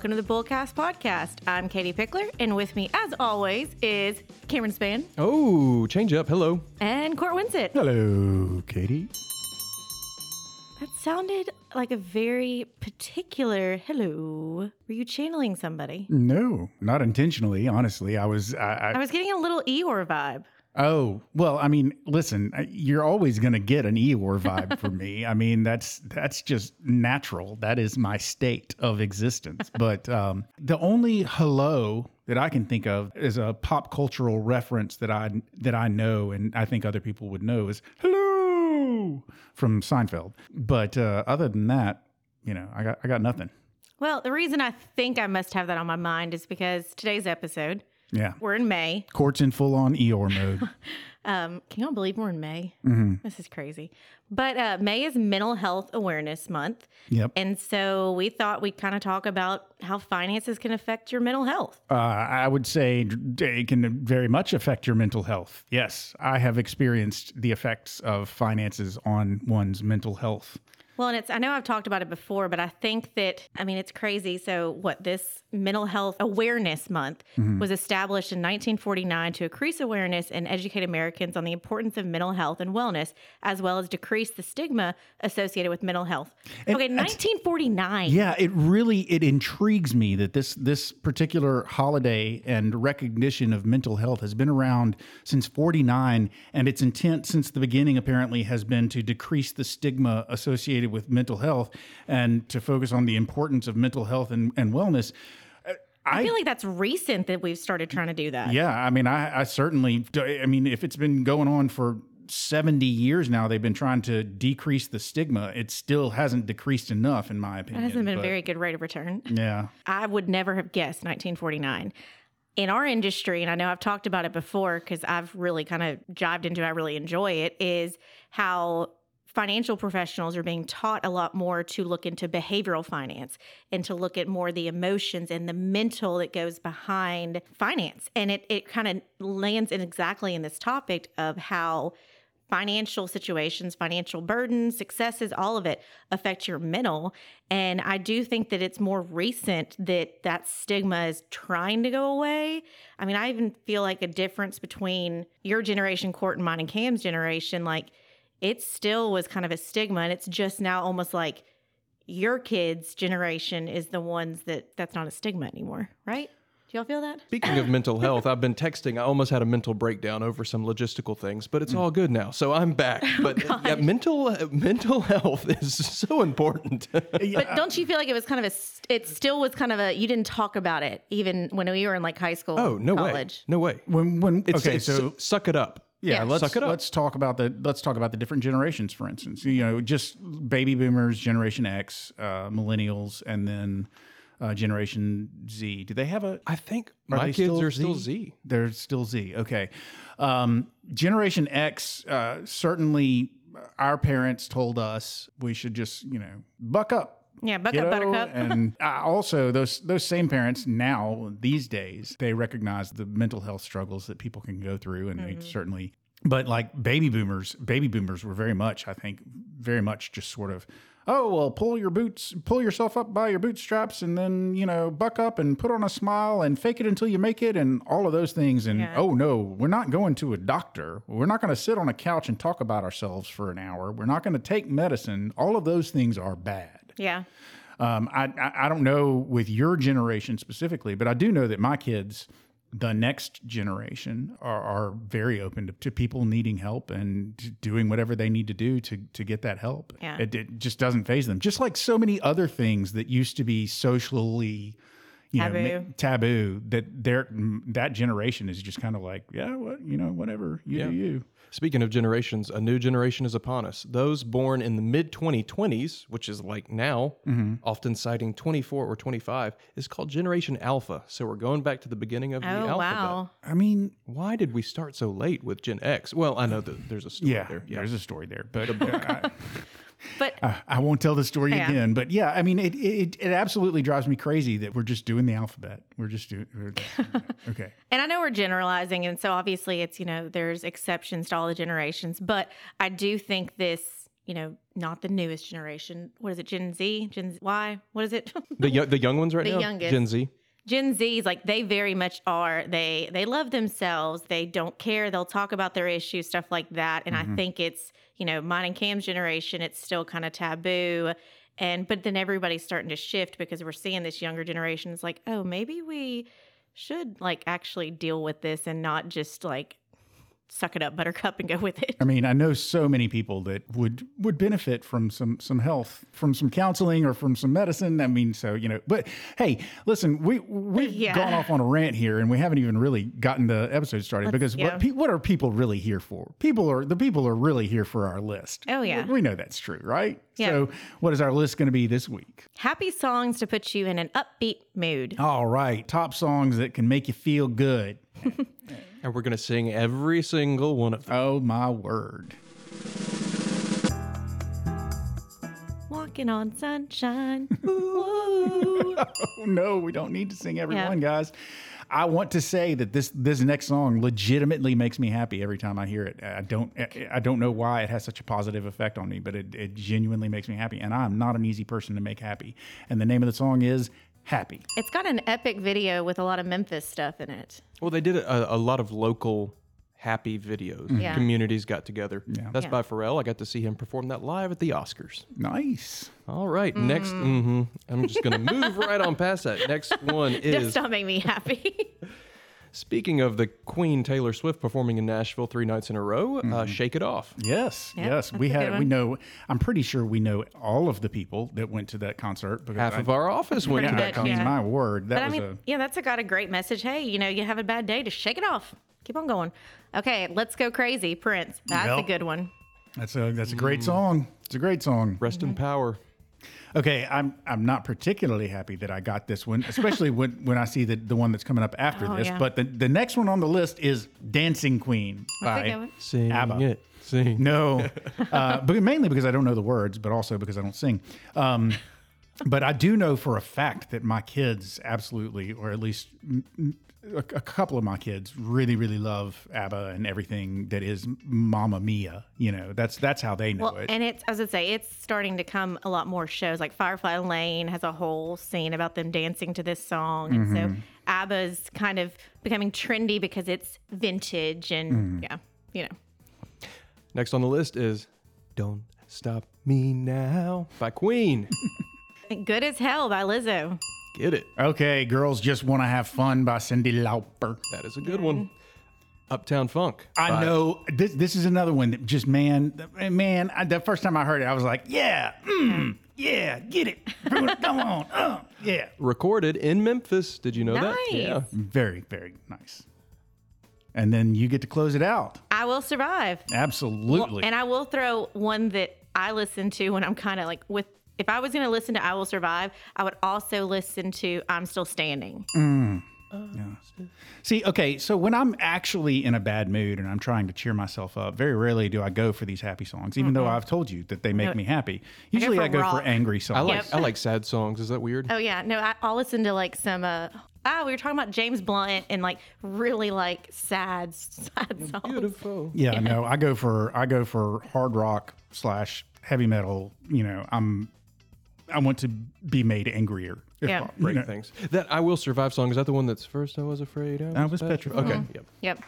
welcome to the Bullcast Podcast. I'm Katie Pickler, and with me, as always, is Cameron Spann Oh, change up. Hello. and Cort Winsett. Hello, Katie. That sounded like a very particular hello. Were you channeling somebody? No, not intentionally. Honestly, I was. I, I I, was getting a little Eeyore vibe. Oh well, I mean, listen, you're always going to get an Eeyore vibe from me. I mean, that's that's just natural. That is my state of existence. But um, the only hello that I can think of is a pop cultural reference that I that I know, and I think other people would know is hello from Seinfeld. But uh, other than that, you know, I got I got nothing. Well, the reason I think I must have that on my mind is because today's episode, Yeah. we're in May. Cort's in full on Eeyore mode. Um, can y'all believe we're in May? Mm-hmm. This is crazy. But uh, May is Mental Health Awareness Month. Yep. And so we thought we'd kind of talk about how finances can affect your mental health. Uh, I would say it can very much affect your mental health. Yes, I have experienced the effects of finances on one's mental health. Well, and it's, I know I've talked about it before, but I think that, I mean, it's crazy. So, what this Mental Health Awareness Month mm-hmm. was established in 1949 to increase awareness and educate Americans on the importance of mental health and wellness, as well as decrease the stigma associated with mental health. okay, 1949. Yeah, it really it intrigues me that this this particular holiday and recognition of mental health has been around since 49 and its intent since the beginning apparently has been to decrease the stigma associated with mental health and to focus on the importance of mental health and, and wellness. Uh, I feel like that's recent that we've started trying to do that. Yeah, I mean, I, I certainly, I mean, if it's been going on for 70 years now, they've been trying to decrease the stigma. It still hasn't decreased enough, in my opinion. That hasn't been a very good rate of return. Yeah. I would never have guessed 1949. In our industry, and I know I've talked about it before because I've really kind of jived into it, I really enjoy it, is how financial professionals are being taught a lot more to look into behavioral finance and to look at more the emotions and the mental that goes behind finance. And it, it kind of lands in exactly in this topic of how financial situations, financial burdens, successes, all of it affect your mental. And I do think that it's more recent that that stigma is trying to go away. I mean, I even feel like a difference between your generation, Cort, and mine and Cam's generation, like it still was kind of a stigma. And it's just now almost like your kids' generation is the ones that that's not a stigma anymore, right? Do y'all feel that? Speaking of mental health, I've been texting. I almost had a mental breakdown over some logistical things, but it's mm. all good now. So I'm back. Oh, but uh, yeah, mental mental health is so important. But don't you feel like it was kind of a? it still was kind of a, you didn't talk about it even when we were in like high school, oh no way, no way. When, when, It's, okay, it's so suck it up. Yeah, Yeah. let's Suck it up. let's talk about the let's talk about the different generations. For instance, you know, just baby boomers, Generation X, uh, millennials, and then uh, Generation Z. Do they have a? I think Are my kids still are still Z? Z. They're still Z. Okay. Um, Generation X, uh, certainly our parents told us we should just, you know, buck up. Yeah, buck up, buttercup. and uh, also those those same parents now these days they recognize the mental health struggles that people can go through and Mm-hmm. they certainly but like baby boomers baby boomers were very much i think very much just sort of oh well pull your boots pull yourself up by your bootstraps and then you know buck up and put on a smile and fake it until you make it and all of those things and Yeah. oh no we're not going to a doctor we're not going to sit on a couch and talk about ourselves for an hour we're not going to take medicine all of those things are bad Yeah. um, I, I I don't know with your generation specifically, but I do know that my kids, the next generation, are, are very open to, to people needing help and doing whatever they need to do to to get that help. Yeah. It, it just doesn't phase them. Just like so many other things that used to be socially. You Taboo. ma- taboo that their that generation is just kind of like, yeah, what you know, whatever you do, you. Speaking of generations, a new generation is upon us. Those born in the mid 2020s, which is like now, Mm-hmm. often citing 24 or 25, is called Generation Alpha. So we're going back to the beginning of the Oh, alphabet. wow. I mean, Why did we start so late with Gen X? Well, I know that there's a story yeah, there. there's a story there, but But I, I won't tell the story Yeah. again, but yeah, I mean, it, it it absolutely drives me crazy that we're just doing the alphabet. We're just doing we're, okay. And I know we're generalizing, and so obviously it's, you know, there's exceptions to all the generations, but I do think this you know, not the newest generation. What is it? Gen Z, Gen Y? What is it? The yo- the young ones right The now. youngest. Gen Z. Gen Z's like they very much are. They they love themselves. They don't care. They'll talk about their issues, stuff like that. And I mm-hmm. think it's you know mine and Cam's generation. It's still kind of taboo. And but then everybody's starting to shift because we're seeing this younger generation is like, oh, maybe we should like actually deal with this and not just like suck it up, buttercup, and go with it. I mean, I know so many people that would would benefit from some some health, from some counseling or from some medicine. I mean, so you know, but hey, listen, we we've Yeah. gone off on a rant here, and we haven't even really gotten the episode started because yeah. what pe- what are people really here for? People are the people are really here for our list. Oh, yeah. we, we know that's true, right? Yeah. So, what is our list going to be this week? Happy songs to put you in an upbeat mood. All right, top songs that can make you feel good. And we're gonna sing every single one of them. Oh my word! Walking on sunshine. Oh no, we don't need to sing every Yeah. one, guys. I want to say that this this next song legitimately makes me happy every time I hear it. I don't I- I don't know why it has such a positive effect on me, but it, it genuinely makes me happy. And I'm not an easy person to make happy. And the name of the song is Happy. It's got an epic video with a lot of Memphis stuff in it. Well, they did a, a lot of local happy videos. Yeah. Communities got together. Yeah. That's Yeah. by Pharrell. I got to see him perform that live at the Oscars. Nice. All right, next. hmm I'm just going to move right on past that. Next one Just is don't make me happy. speaking of the Queen Taylor Swift performing in Nashville three nights in a row. Uh, mm-hmm. Shake it off. Yes, Yeah, yes. We had we know I'm pretty sure we know all of the people that went to that concert because Half I, of our office went to that concert. yeah. my word, that but I was mean, a yeah, that's a, got a great message. Hey, you know, you have a bad day, to shake it off. Keep on going. Okay, let's go crazy. Prince. That's a good one. that's a that's a great mm. song. It's a great song. Rest in mm-hmm. power. Okay, I'm I'm not particularly happy that I got this one, especially when when I see the the one that's coming up after Oh, this. yeah. But the the next one on the list is Dancing Queen What's by? Sing ABBA. it. Sing. No, uh, but mainly because I don't know the words, but also because I don't sing. Um, but I do know for a fact that my kids absolutely, or at least a, a couple of my kids, really, really love ABBA and everything that is Mamma Mia. You know, that's that's how they know Well, it. and it's as I say, it's starting to come a lot more shows. Like Firefly Lane has a whole scene about them dancing to this song, and Mm-hmm. so ABBA's kind of becoming trendy because it's vintage and Mm. yeah, you know. Next on the list is Don't Stop Me Now by Queen. Good as hell by Lizzo. Get it. Okay, girls just want to have fun by Cyndi Lauper. That is a good one. Uptown Funk. I by- know this. This is another one that just man, man. I, the first time I heard it, I was like, yeah, mm, yeah, get it, come on, uh, yeah. Recorded in Memphis. Did you know that? Nice. Yeah. Very, very nice. And then you get to close it out. I will survive. Absolutely. And I will throw one that I listen to when I'm kind of like with. If I was going to listen to I Will Survive, I would also listen to I'm Still Standing. See, okay, so when I'm actually in a bad mood and I'm trying to cheer myself up, very rarely do I go for these happy songs, even though I've told you that they make me happy. Usually for I go for angry songs. I like Yep. I like sad songs. Is that weird? Oh yeah, no, I, I'll listen to like some. uh Ah, we were talking about James Blunt and like really like sad, sad songs. Beautiful. Yeah, no, I go for I go for hard rock slash heavy metal. You know, I'm I want to be made angrier. Yeah. I- you Great know. things. That I Will Survive song, is that the one that's first I was afraid? I was petrified. Okay. Mm-hmm. Yep. Yep.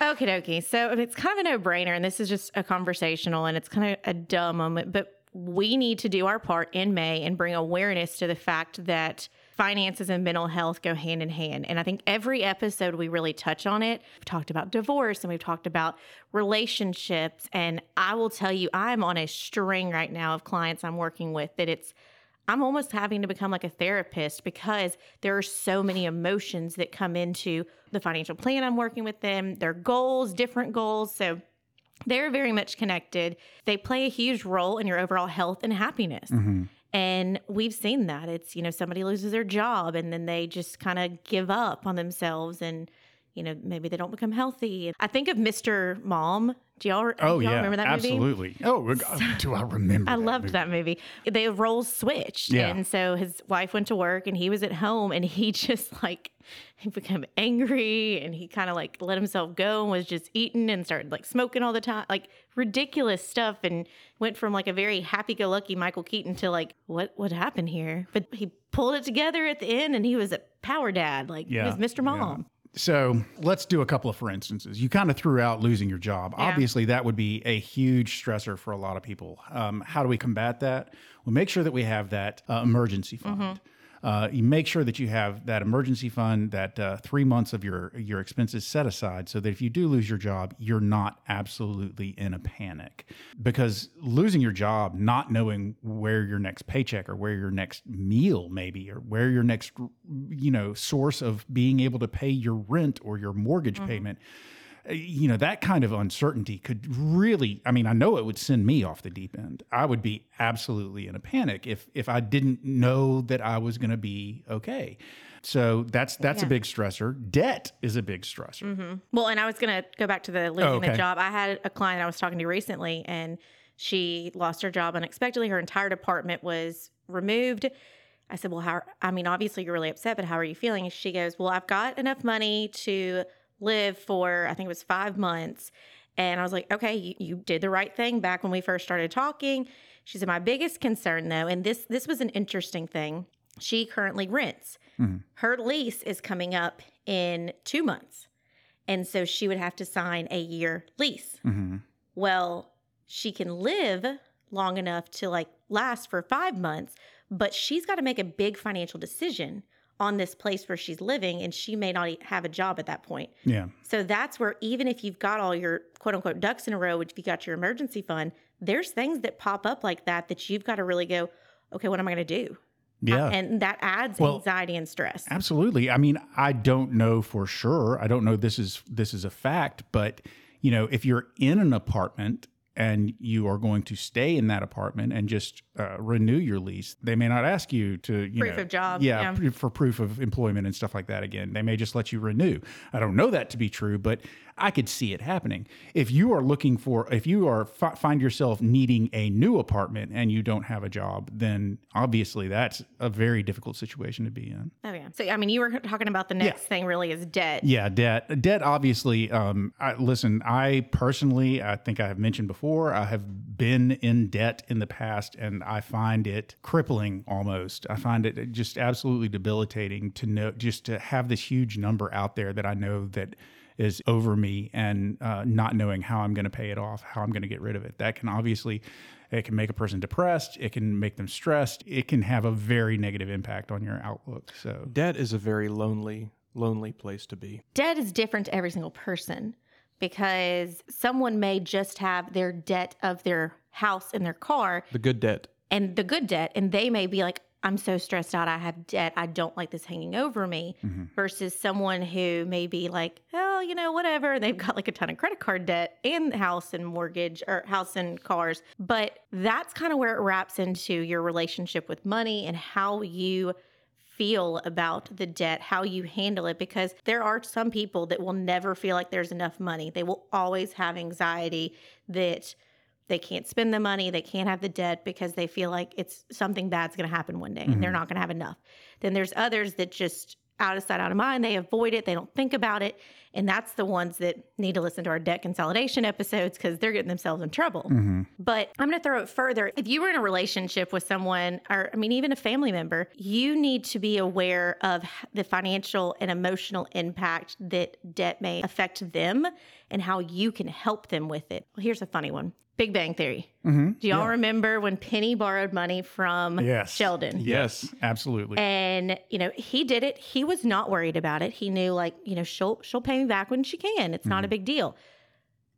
Okie dokie. So it's kind of a no brainer, and this is just a conversational and it's kind of a dumb moment, but we need to do our part in May and bring awareness to the fact that finances and mental health go hand in hand. And I think every episode we really touch on it. We've talked about divorce and we've talked about relationships. And I will tell you, I'm on a string right now of clients I'm working with that it's I'm almost having to become like a therapist because there are so many emotions that come into the financial plan I'm working with them, their goals, different goals. So they're very much connected. They play a huge role in your overall health and happiness. Mm-hmm. And we've seen that. It's, you know, somebody loses their job and then they just kind of give up on themselves and you know, maybe they don't become healthy. I think of Mr. Mom. Do y'all, Oh do y'all yeah, remember that movie? absolutely. Oh, reg- do I remember? I that loved movie? that movie. The roles switched. Yeah. And so his wife went to work and he was at home and he just like he became angry and he kind of like let himself go and was just eating and started like smoking all the time. Like ridiculous stuff and went from like a very happy go lucky Michael Keaton to like what what happened here? But he pulled it together at the end and he was a power dad. Like Yeah, he was Mr. Mom. So let's do a couple of for instances. You kind of threw out losing your job. Yeah. Obviously, that would be a huge stressor for a lot of people. Um, how do we combat that? We make sure that we have that uh, emergency fund. Uh, you make sure that you have that emergency fund, that uh, three months of your your expenses set aside, so that if you do lose your job, you're not absolutely in a panic. Because losing your job, not knowing where your next paycheck or where your next meal maybe, or where your next you know source of being able to pay your rent or your mortgage payment uh, you know that kind of uncertainty could really i mean i know it would send me off the deep end i would be absolutely in a panic if if i didn't know that i was going to be okay so that's that's a big stressor debt is a big stressor mm-hmm. Well, and I was going to go back to the losing Oh, okay. the job. I had a client I was talking to recently, and she lost her job unexpectedly. Her entire department was removed. I said, Well, how, I mean, obviously you're really upset, but how are you feeling? And she goes, Well, I've got enough money to live for, I think it was five months. And I was like, Okay, you, you did the right thing back when we first started talking. She said, My biggest concern, though, and this this was an interesting thing. She currently rents. Her lease is coming up in two months. And so she would have to sign a year lease. Mhm. Well, she can live long enough to like last for five months, but she's got to make a big financial decision on this place where she's living, and she may not have a job at that point. yeah So that's where even if you've got all your quote unquote ducks in a row, which if you got your emergency fund, there's things that pop up like that that you've got to really go, okay, what am I going to do? yeah And that adds Well, anxiety and stress. Absolutely. I mean, I don't know for sure. I don't know this is this is a fact, but you know, if you're in an apartment and you are going to stay in that apartment and just uh, renew your lease, they may not ask you to you Proof know, of job, yeah, yeah. for proof of employment and stuff like that. Again, they may just let you renew. I don't know that to be true, but I could see it happening. If you are looking for, if you are fi- find yourself needing a new apartment and you don't have a job, then obviously that's a very difficult situation to be in. Oh yeah. So I mean, you were talking about the next thing really is debt. Yeah, debt. Debt, obviously. Um, I, listen, I personally, I think I have mentioned before, I have been in debt in the past, and I find it crippling almost. I find it just absolutely debilitating to know, just to have this huge number out there that I know that is over me and uh, not knowing how I'm going to pay it off, how I'm going to get rid of it. That can obviously. It can make a person depressed. It can make them stressed. It can have a very negative impact on your outlook. So, Debt is a very lonely, lonely place to be. Debt is different to every single person because someone may just have their debt of their house and their car The good debt. and the good debt, and they may be like, I'm so stressed out. I have debt. I don't like this hanging over me. Mm-hmm. Versus someone who may be like, oh, you know, whatever. They've got like a ton of credit card debt and house and mortgage or house and cars. But that's kind of where it wraps into your relationship with money and how you feel about the debt, how you handle it, because there are some people that will never feel like there's enough money. They will always have anxiety that they can't spend the money, they can't have the debt because they feel like it's something bad's going to happen one day and they're mm-hmm. not going to have enough. Then there's others that just out of sight, out of mind, they avoid it, they don't think about it. And that's the ones that need to listen to our debt consolidation episodes because they're getting themselves in trouble. Mm-hmm. But I'm going to throw it further. If you were in a relationship with someone, or I mean, even a family member, you need to be aware of the financial and emotional impact that debt may affect them and how you can help them with it. Well, here's a funny one Big Bang Theory. Mm-hmm. Do y'all remember when Penny borrowed money from yes. Sheldon? Yes. absolutely. And you know, he did it. He was not worried about it. He knew, like, you know, she'll she'll pay back when she can. It's not a big deal.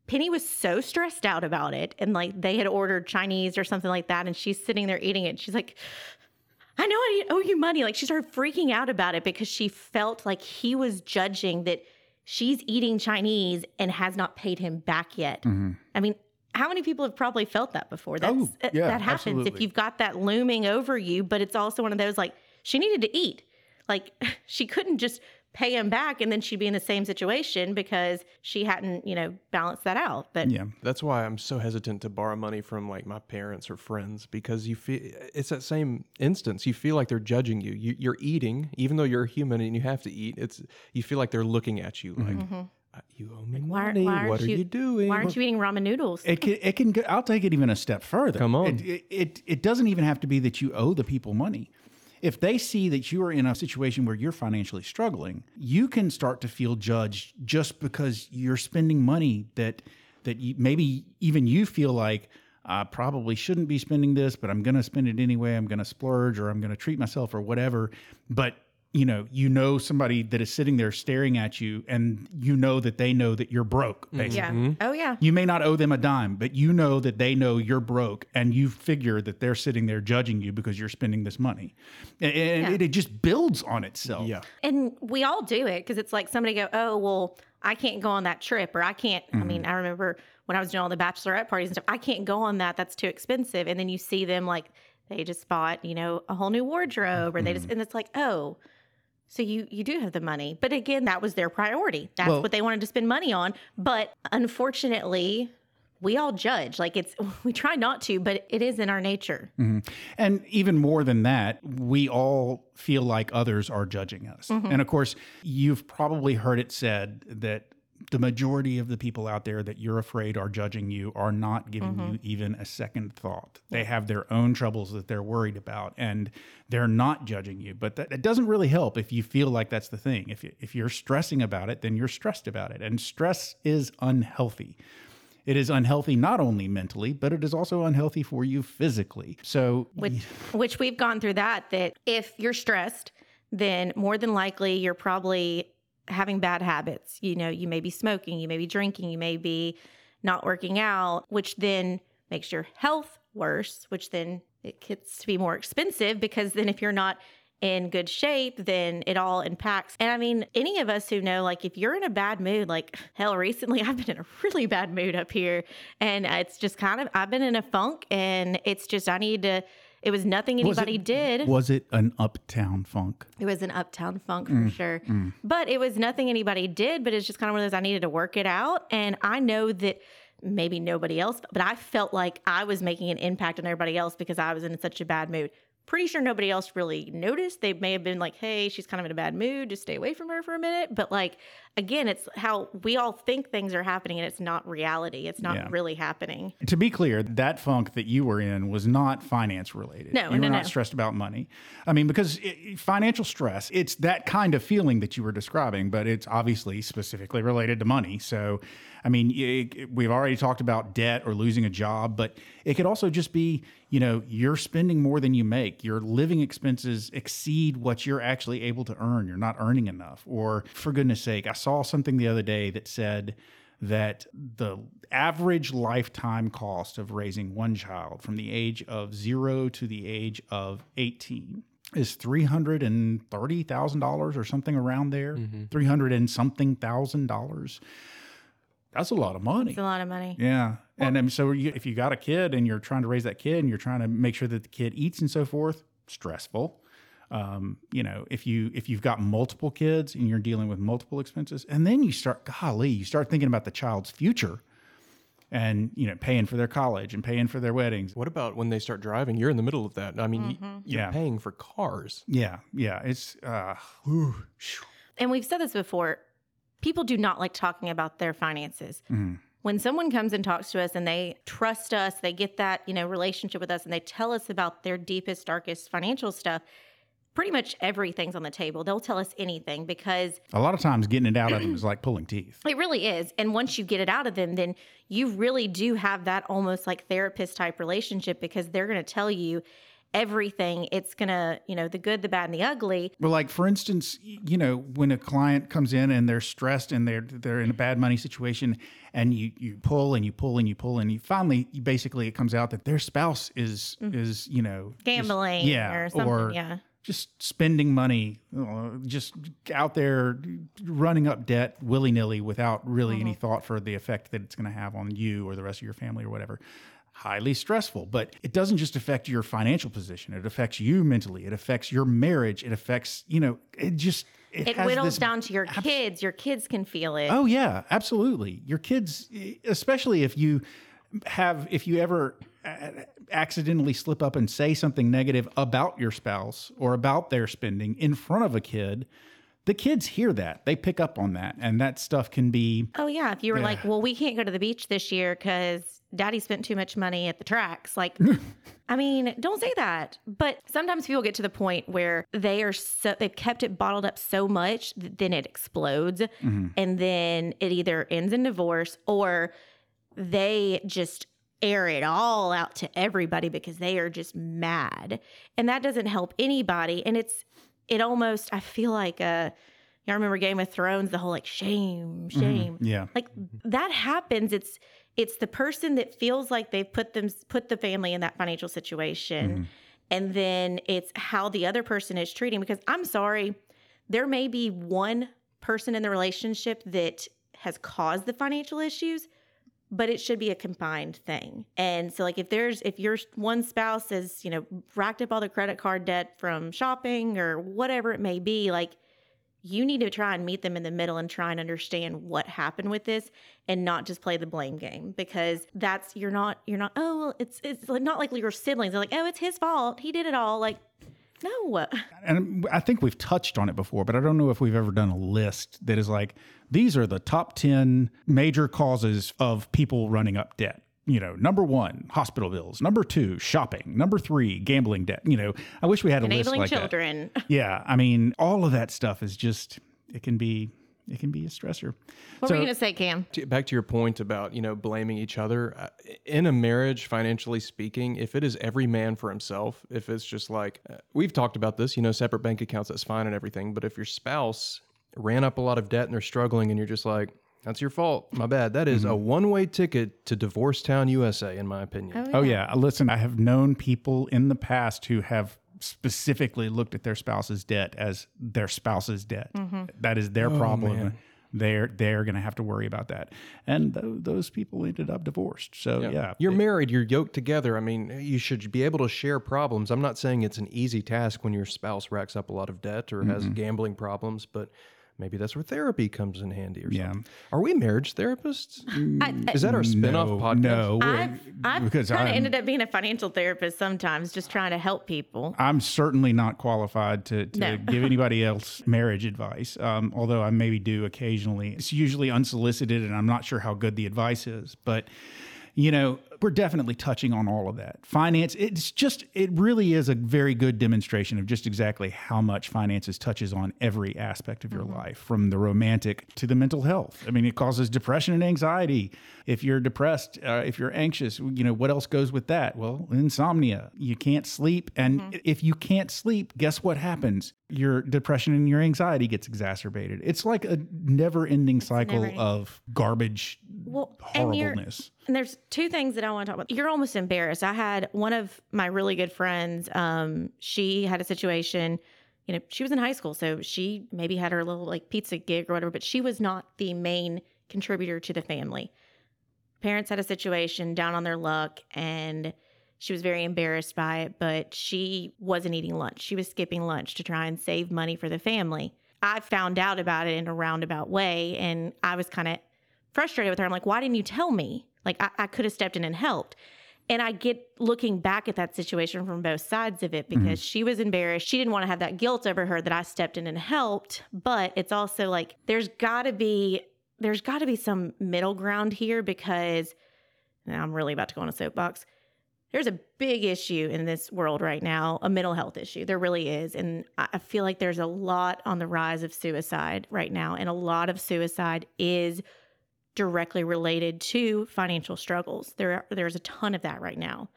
Penny was so stressed out about it, and like they had ordered Chinese or something like that, and she's sitting there eating it. She's like, "I know I owe you money." Like she started freaking out about it because she felt like he was judging that she's eating Chinese and has not paid him back yet. I mean, how many people have probably felt that before? That's, Oh, uh, yeah, that happens if you've got that looming over you, but it's also one of those like she needed to eat. Like she couldn't just pay him back and then she'd be in the same situation because she hadn't, you know, balanced that out. But Yeah. That's why I'm so hesitant to borrow money from like my parents or friends because you feel it's that same instance. You feel like they're judging you. you you're eating, even though you're a human and you have to eat. It's you feel like they're looking at you like "Uh, you owe me why- money. why what are you- you doing? why aren't you eating ramen noodles? It can, it can go, I'll take it even a step further. Come on. It, it, it, it doesn't even have to be that you owe the people money. If they see that you are in a situation where you're financially struggling, you can start to feel judged just because you're spending money that that you, maybe even you feel like I probably shouldn't be spending this, but I'm going to spend it anyway. I'm going to splurge or I'm going to treat myself or whatever. But you know, you know somebody that is sitting there staring at you, and you know that they know that you're broke. Mm-hmm. Basically, yeah. Mm-hmm. Oh yeah. you may not owe them a dime, but you know that they know you're broke and you figure that they're sitting there judging you because you're spending this money. And, and Yeah. it, it just builds on itself. Yeah. And we all do it because it's like somebody go, oh, well, I can't go on that trip, or I can't. I mean, mm-hmm. I remember when I was doing all the bachelorette parties and stuff, I can't go on that. That's too expensive. And then you see them like they just bought, you know, a whole new wardrobe, or they just, and it's like, oh, so you you do have the money, but again, that was their priority. That's Well- what they wanted to spend money on. But unfortunately, we all judge. Like it's we try not to, but it is in our nature. Mm-hmm. And even more than that, we all feel like others are judging us. Mm-hmm. And of course, you've probably heard it said that the majority of the people out there that you're afraid are judging you are not giving you mm-hmm. even a second thought. They have their own troubles that they're worried about and they're not judging you. But that, it doesn't really help if you feel like that's the thing. If, you, if you're stressing about it, then you're stressed about it. And stress is unhealthy. It is unhealthy not only mentally, but it is also unhealthy for you physically. So, which which we've gone through that that if you're stressed then more than likely you're probably having bad habits. You know you may be smoking you may be drinking you may be not working out which then makes your health worse which then it gets to be more expensive because then if you're not in good shape then it all impacts. And i mean any of us who know like if you're in a bad mood like hell recently i've been in a really bad mood up here and it's just kind of i've been in a funk and it's just i need to it was nothing Was it- anybody did. was it an uptown funk? It was an uptown funk for mm, sure. Mm. But it was nothing anybody did, but it's just kind of one of those I needed to work it out. And I know that maybe nobody else, but I felt like I was making an impact on everybody else because I was in such a bad mood. Pretty sure nobody else really noticed. They may have been like, hey, she's kind of in a bad mood. Just stay away from her for a minute. But like, again, it's how we all think things are happening and it's not reality. It's not Yeah. really happening. To be clear, that funk that you were in was not finance related. No, you were no, not no. stressed about money. I mean, because it, financial stress, it's that kind of feeling that you were describing, but it's obviously specifically related to money. So, I mean, it, we've already talked about debt or losing a job, but it could also just be, you know, you're spending more than you make. Your living expenses exceed what you're actually able to earn. You're not earning enough. Or, for goodness sake, I saw something the other day that said, that the average lifetime cost of raising one child from the age of zero to the age of 18 is $330,000 or something around there, mm-hmm. 300 and something thousand dollars. That's a lot of money. It's a lot of money. Yeah. And um, so you, if you got a kid and you're trying to raise that kid and you're trying to make sure that the kid eats and so forth, stressful. Um, you know, if you if you've got multiple kids and you're dealing with multiple expenses, and then you start, golly, you start thinking about the child's future, and you know, paying for their college and paying for their weddings. What about when they start driving? You're in the middle of that. I mean, y- you're Yeah. paying for cars. Yeah, yeah, it's uh, whew, and we've said this before people do not like talking about their finances. Mm-hmm. When someone comes and talks to us and they trust us they get that you know relationship with us and they tell us about their deepest darkest financial stuff pretty much everything's on the table. They'll tell us anything because a lot of times getting it out of them is like pulling teeth. it really is. And once you get it out of them then you really do have that almost like therapist type relationship because they're going to tell you everything it's going to you know the good the bad and the ugly. Well, like for instance, you know, when a client comes in and they're stressed and they're they're in a bad money situation, and you you pull and you pull and you pull and you finally you basically it comes out that their spouse is is you know just- gambling yeah, or something yeah. just spending money, uh, just out there running up debt willy nilly without really any thought for the effect that it's going to have on you or the rest of your family or whatever. Highly stressful, but it doesn't just affect your financial position. It affects you mentally. It affects your marriage. It affects, you know, it just, it, It whittles this down to your kids. Your kids can feel it. Oh yeah, absolutely. Your kids, especially if you have, if you ever uh, accidentally slip up and say something negative about your spouse or about their spending in front of a kid, the kids hear that. They pick up on that, and that stuff can be. Oh yeah, if you were like, "Well, we can't go to the beach this year because Daddy spent too much money at the tracks," like, I mean, don't say that. But sometimes people get to the point where they are so they've kept it bottled up so much that then it explodes, and then it either ends in divorce or they just air it all out to everybody because they are just mad, and that doesn't help anybody. And it's it almost I feel like uh I remember Game of Thrones, the whole like shame, shame. Yeah. Like that happens. It's it's the person that feels like they've put them put the family in that financial situation. Mm-hmm. And then it's how the other person is treating because I'm sorry, there may be one person in the relationship that has caused the financial issues, but it should be a combined thing. And so like if there's if your one spouse has, you know, racked up all the credit card debt from shopping or whatever it may be, like you need to try and meet them in the middle and try and understand what happened with this and not just play the blame game because that's you're not you're not oh well it's it's not like your siblings are like oh it's his fault. He did it all. Like no. And I think we've touched on it before, but I don't know if we've ever done a list that is like these are the top 10 major causes of people running up debt. You know, number one, hospital bills. Number two, shopping. Number three, gambling debt. You know, I wish we had a enabling list like children that. Yeah, I mean, all of that stuff is just it can be it can be a stressor. what So- were you gonna say cam To- back to your point about you know blaming each other uh, in a marriage financially speaking if it is every man for himself if it's just like uh, we've talked about this you know separate bank accounts that's fine and everything but if your spouse ran up a lot of debt and they're struggling and you're just like that's your fault. My bad. That is a mm-hmm. one-way ticket to divorce town usa in my opinion. Oh, oh yeah, listen, I have known people in the past who have specifically looked at their spouse's debt as their spouse's debt. Mm-hmm. That is their oh, problem. They're they're going to have to worry about that, and th- those people ended up divorced. So yeah, You're married, you're yoked together. I mean, you should be able to share problems. I'm not saying it's an easy task when your spouse racks up a lot of debt or has mm-hmm. gambling problems, but maybe that's where therapy comes in handy or Yeah. Are we marriage therapists? I, Is that our spin-off no, podcast? no, I've, I've because kind of I'm- ended up being a financial therapist sometimes just trying to help people I'm certainly not qualified to, to No. give anybody else marriage advice, um, although I maybe do occasionally. It's usually unsolicited, and I'm not sure how good the advice is. But, you know, we're definitely touching on all of that. Finance, it's just, it really is a very good demonstration of just exactly how much finances touches on every aspect of your life, from the romantic to the mental health. I mean, it causes depression and anxiety. If you're depressed, uh, if you're anxious, you know, what else goes with that? Well, insomnia. You can't sleep. And if you can't sleep, guess what happens? Your depression and your anxiety gets exacerbated. It's like a never ending cycle never-ending. of garbage well horribleness. And there's two things that I want to talk about. You're almost embarrassed. I had one of my really good friends. Um, she had a situation. You know, she was in high school, so she maybe had her little like pizza gig or whatever, but she was not the main contributor to the family. Parents had a situation down on their luck, and she was very embarrassed by it. But she wasn't eating lunch. She was skipping lunch to try and save money for the family. I found out about it in a roundabout way, and I was kind of frustrated with her. I'm like, why didn't you tell me? Like, I, I could have stepped in and helped. And I get looking back at that situation from both sides of it mm-hmm. because she was embarrassed. She didn't want to have that guilt over her that I stepped in and helped. But it's also like, there's got to be, there's got to be some middle ground here because now I'm really about to go on a soapbox. There's a big issue in this world right now, a mental health issue. There really is. And I feel like there's a lot on the rise of suicide right now. And a lot of suicide is directly related to financial struggles. There, there's a ton of that right now.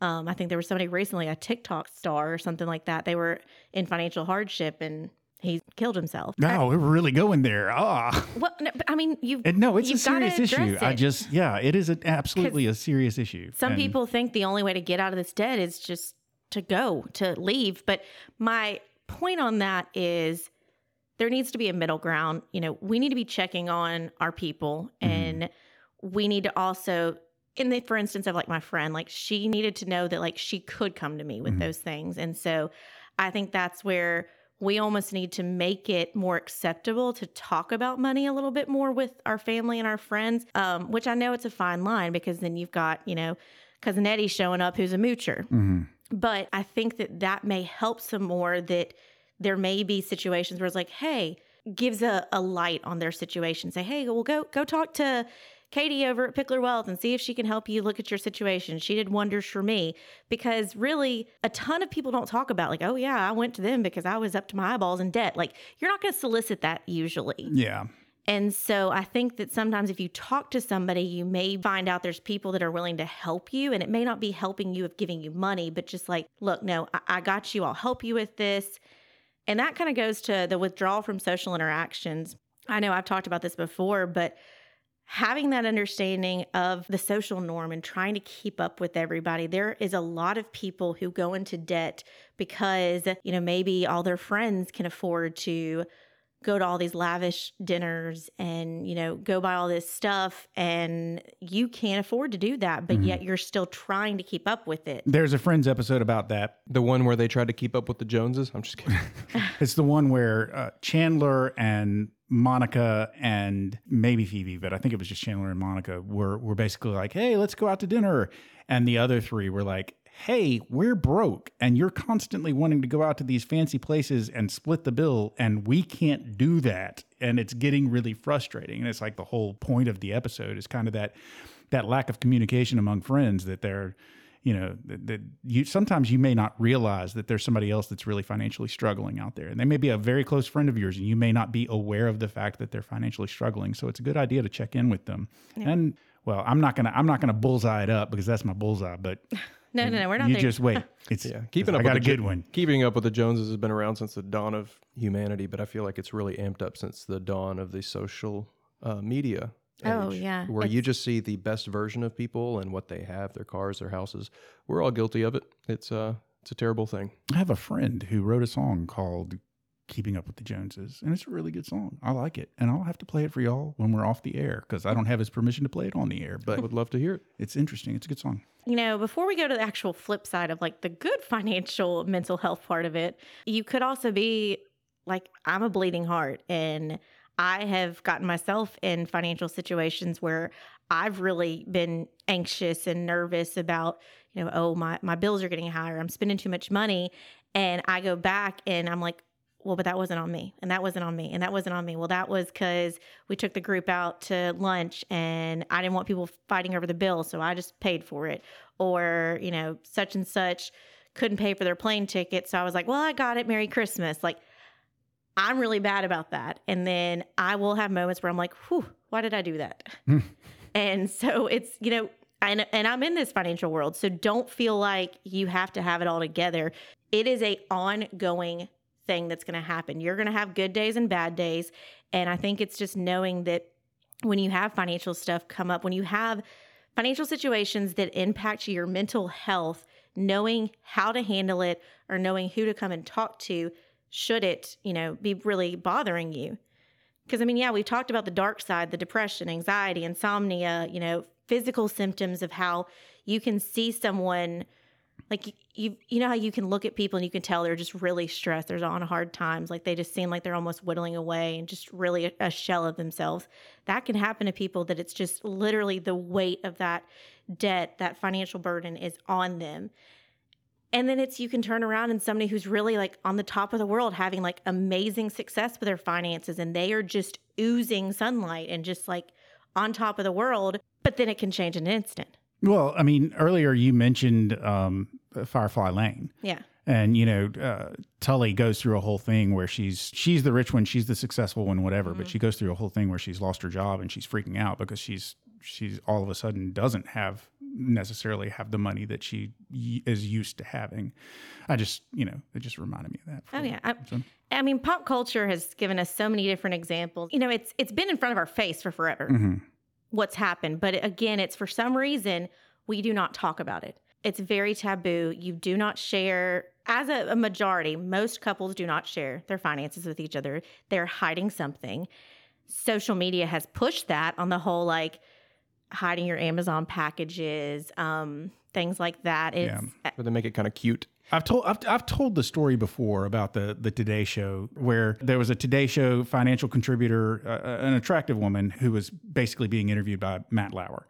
Um, I think there was somebody recently, a TikTok star or something like that. They were in financial hardship and he killed himself. No, we're really going there. Ah, Well, no, but I mean, you. and no, it's a you've serious issue. address I just, yeah, it is an absolutely a serious issue. Some And- people think the only way to get out of this debt is just to go, to leave. But my point on that is there needs to be a middle ground. You know, we need to be checking on our people Mm-hmm. and we need to also in the for instance of like my friend, like she needed to know that like she could come to me with Mhm. those things. And so I think that's where we almost need to make it more acceptable to talk about money a little bit more with our family and our friends, um, which I know it's a fine line because then you've got, you know, cousin Eddie showing up who's a moocher. Mm-hmm. But I think that that may help some more that there may be situations where it's like, hey, gives a, a light on their situation. Say, hey, well, go go talk to Katie over at Pickler Wealth and see if she can help you look at your situation. She did wonders for me because really a ton of people don't talk about like, oh yeah, I went to them because I was up to my eyeballs in debt. Like you're not going to solicit that usually. Yeah. And so I think that sometimes if you talk to somebody, you may find out there's people that are willing to help you. And it may not be helping you of giving you money, but just like, look, no, I, I got you. I'll help you with this. And that kind of goes to the withdrawal from social interactions. I know I've talked about this before, but having that understanding of the social norm and trying to keep up with everybody there is a lot of people who go into debt because you know maybe all their friends can afford to go to all these lavish dinners and you know go buy all this stuff and you can't afford to do that but Mhm. yet you're still trying to keep up with it There's a Friends episode about that. The one where they tried to keep up with the Joneses. I'm just kidding. It's the one where uh, Chandler and Monica and maybe Phoebe, but I think it was just Chandler and Monica were were basically like, "Hey, let's go out to dinner," and the other three were like, "Hey, we're broke, and you're constantly wanting to go out to these fancy places and split the bill, and we can't do that, and it's getting really frustrating." And it's like the whole point of the episode is kind of that that lack of communication among friends that they're you know that, that you sometimes you may not realize that there's somebody else that's really financially struggling out there. And they may be a very close friend of yours and you may not be aware of the fact that they're financially struggling. So it's a good idea to check in with them. And well i'm not gonna i'm not gonna bullseye it up because that's my bullseye but no no no we're not you there just wait it's Yeah, keeping up. i got with a good one Keeping up with the Joneses has been around since the dawn of humanity, but I feel like it's really amped up since the dawn of the social uh, media. Oh, yeah. where you just see the best version of people and what they have, their cars, their houses. We're all guilty of it. It's uh, it's a terrible thing. i have a friend who wrote a song called keeping up with the joneses and it's a really good song i like it and i'll have to play it for y'all when we're off the air because i don't have his permission to play it on the air But I would love to hear it. it's interesting it's a good song you know, before we go to the actual flip side of like the good financial mental health part of it, you could also be like, I'm a bleeding heart. And I have gotten myself in financial situations where I've really been anxious and nervous about, you know, oh, my, my bills are getting higher. I'm spending too much money. And I go back and I'm like, well, but that wasn't on me, and that wasn't on me, and that wasn't on me. Well, that was because we took the group out to lunch, and I didn't want people fighting over the bill, so I just paid for it. Or you know, such and such couldn't pay for their plane ticket, so I was like, well, I got it. Merry Christmas. Like, I'm really bad about that, and then I will have moments where I'm like, whew, why did I do that? and so it's you know. And, and I'm in this financial world, so don't feel like you have to have it all together. It is a ongoing thing that's going to happen. You're going to have good days and bad days. And I think it's just knowing that when you have financial stuff come up, when you have financial situations that impact your mental health, knowing how to handle it or knowing who to come and talk to, should it, you know, be really bothering you. Because I mean, yeah, we talked about the dark side, the depression, anxiety, insomnia, you know, physical symptoms of how you can see someone like you you know how you can look at people and you can tell they're just really stressed they're on hard times like they just seem like they're almost whittling away and just really a, a shell of themselves. That can happen to people that it's just literally the weight of that debt that financial burden is on them. And then it's you can turn around and somebody who's really like on the top of the world having like amazing success with their finances and they are just oozing sunlight and just like on top of the world but then it can change in an instant. Well, I mean, earlier you mentioned um, Firefly Lane, yeah and you know, uh, Tully goes through a whole thing where she's she's the rich one, she's the successful one, whatever. But she goes through a whole thing where she's lost her job and she's freaking out because she's she's all of a sudden doesn't have necessarily have the money that she y- is used to having. I just you know it just reminded me of that. Oh yeah. I, So- I mean, pop culture has given us so many different examples. You know, it's it's been in front of our face for forever. Mhm. What's happened, but again, it's for some reason we do not talk about it. It's very taboo. You do not share. As a, a majority, most couples do not share their finances with each other. They're hiding something. Social media has pushed that on the whole, like hiding your Amazon packages, um, things like that. It's But they make it kind of cute. I've told I've, I've told the story before about the the Today Show where there was a Today Show financial contributor, uh, an attractive woman who was basically being interviewed by Matt Lauer,